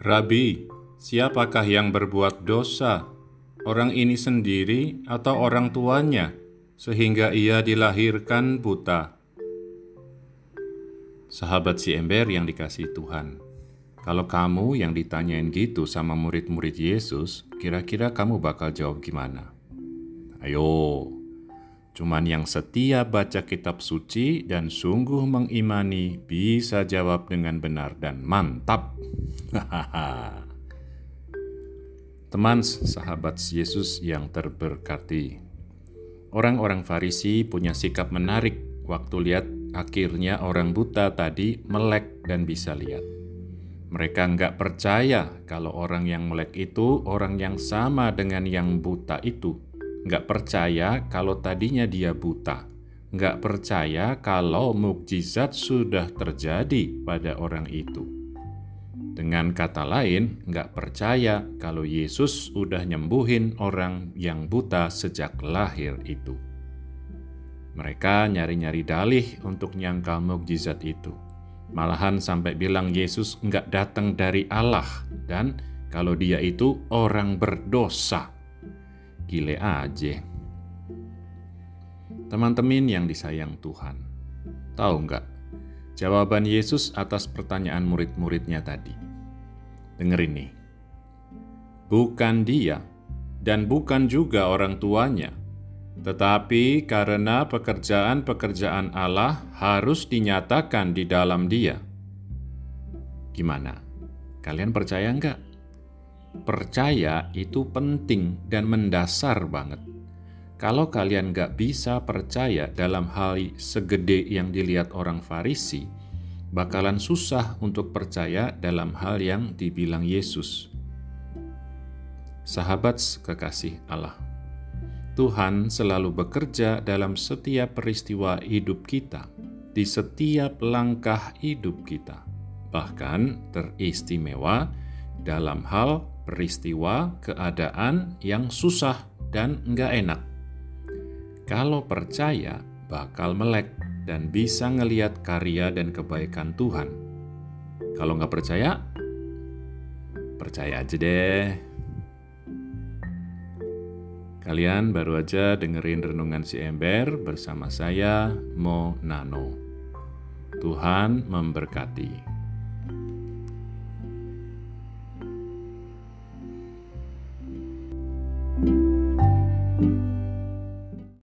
Rabi, siapakah yang berbuat dosa? Orang ini sendiri atau orang tuanya, sehingga ia dilahirkan buta? Sahabat si ember yang dikasih Tuhan, kalau kamu yang ditanyain gitu sama murid-murid Yesus, kira-kira kamu bakal jawab gimana? Ayo, cuman yang setia baca kitab suci dan sungguh mengimani bisa jawab dengan benar dan mantap. Teman sahabat Yesus yang terberkati. Orang-orang Farisi punya sikap menarik waktu lihat akhirnya orang buta tadi melek dan bisa lihat. Mereka nggak percaya kalau orang yang melek itu orang yang sama dengan yang buta itu. Nggak percaya kalau tadinya dia buta. Nggak percaya kalau mukjizat sudah terjadi pada orang itu. Dengan kata lain, nggak percaya kalau Yesus udah nyembuhin orang yang buta sejak lahir itu. Mereka nyari-nyari dalih untuk nyangkal mukjizat itu. Malahan sampai bilang Yesus nggak datang dari Allah dan kalau dia itu orang berdosa. Gile aja. Teman-teman yang disayang Tuhan, tahu nggak jawaban Yesus atas pertanyaan murid-muridnya tadi? Dengerin nih. Bukan dia dan bukan juga orang tuanya, tetapi karena pekerjaan-pekerjaan Allah harus dinyatakan di dalam dia. Gimana? Kalian percaya nggak? Percaya itu penting dan mendasar banget. Kalau kalian nggak bisa percaya dalam hal segede yang dilihat orang Farisi, bakalan susah untuk percaya dalam hal yang dibilang Yesus. Sahabat kekasih Allah, Tuhan selalu bekerja dalam setiap peristiwa hidup kita, di setiap langkah hidup kita, bahkan teristimewa dalam hal peristiwa keadaan yang susah dan enggak enak. Kalau percaya, bakal melek dan bisa ngeliat karya dan kebaikan Tuhan. Kalau nggak percaya, percaya aja deh. Kalian baru aja dengerin renungan si ember bersama saya, Mo Nano. Tuhan memberkati.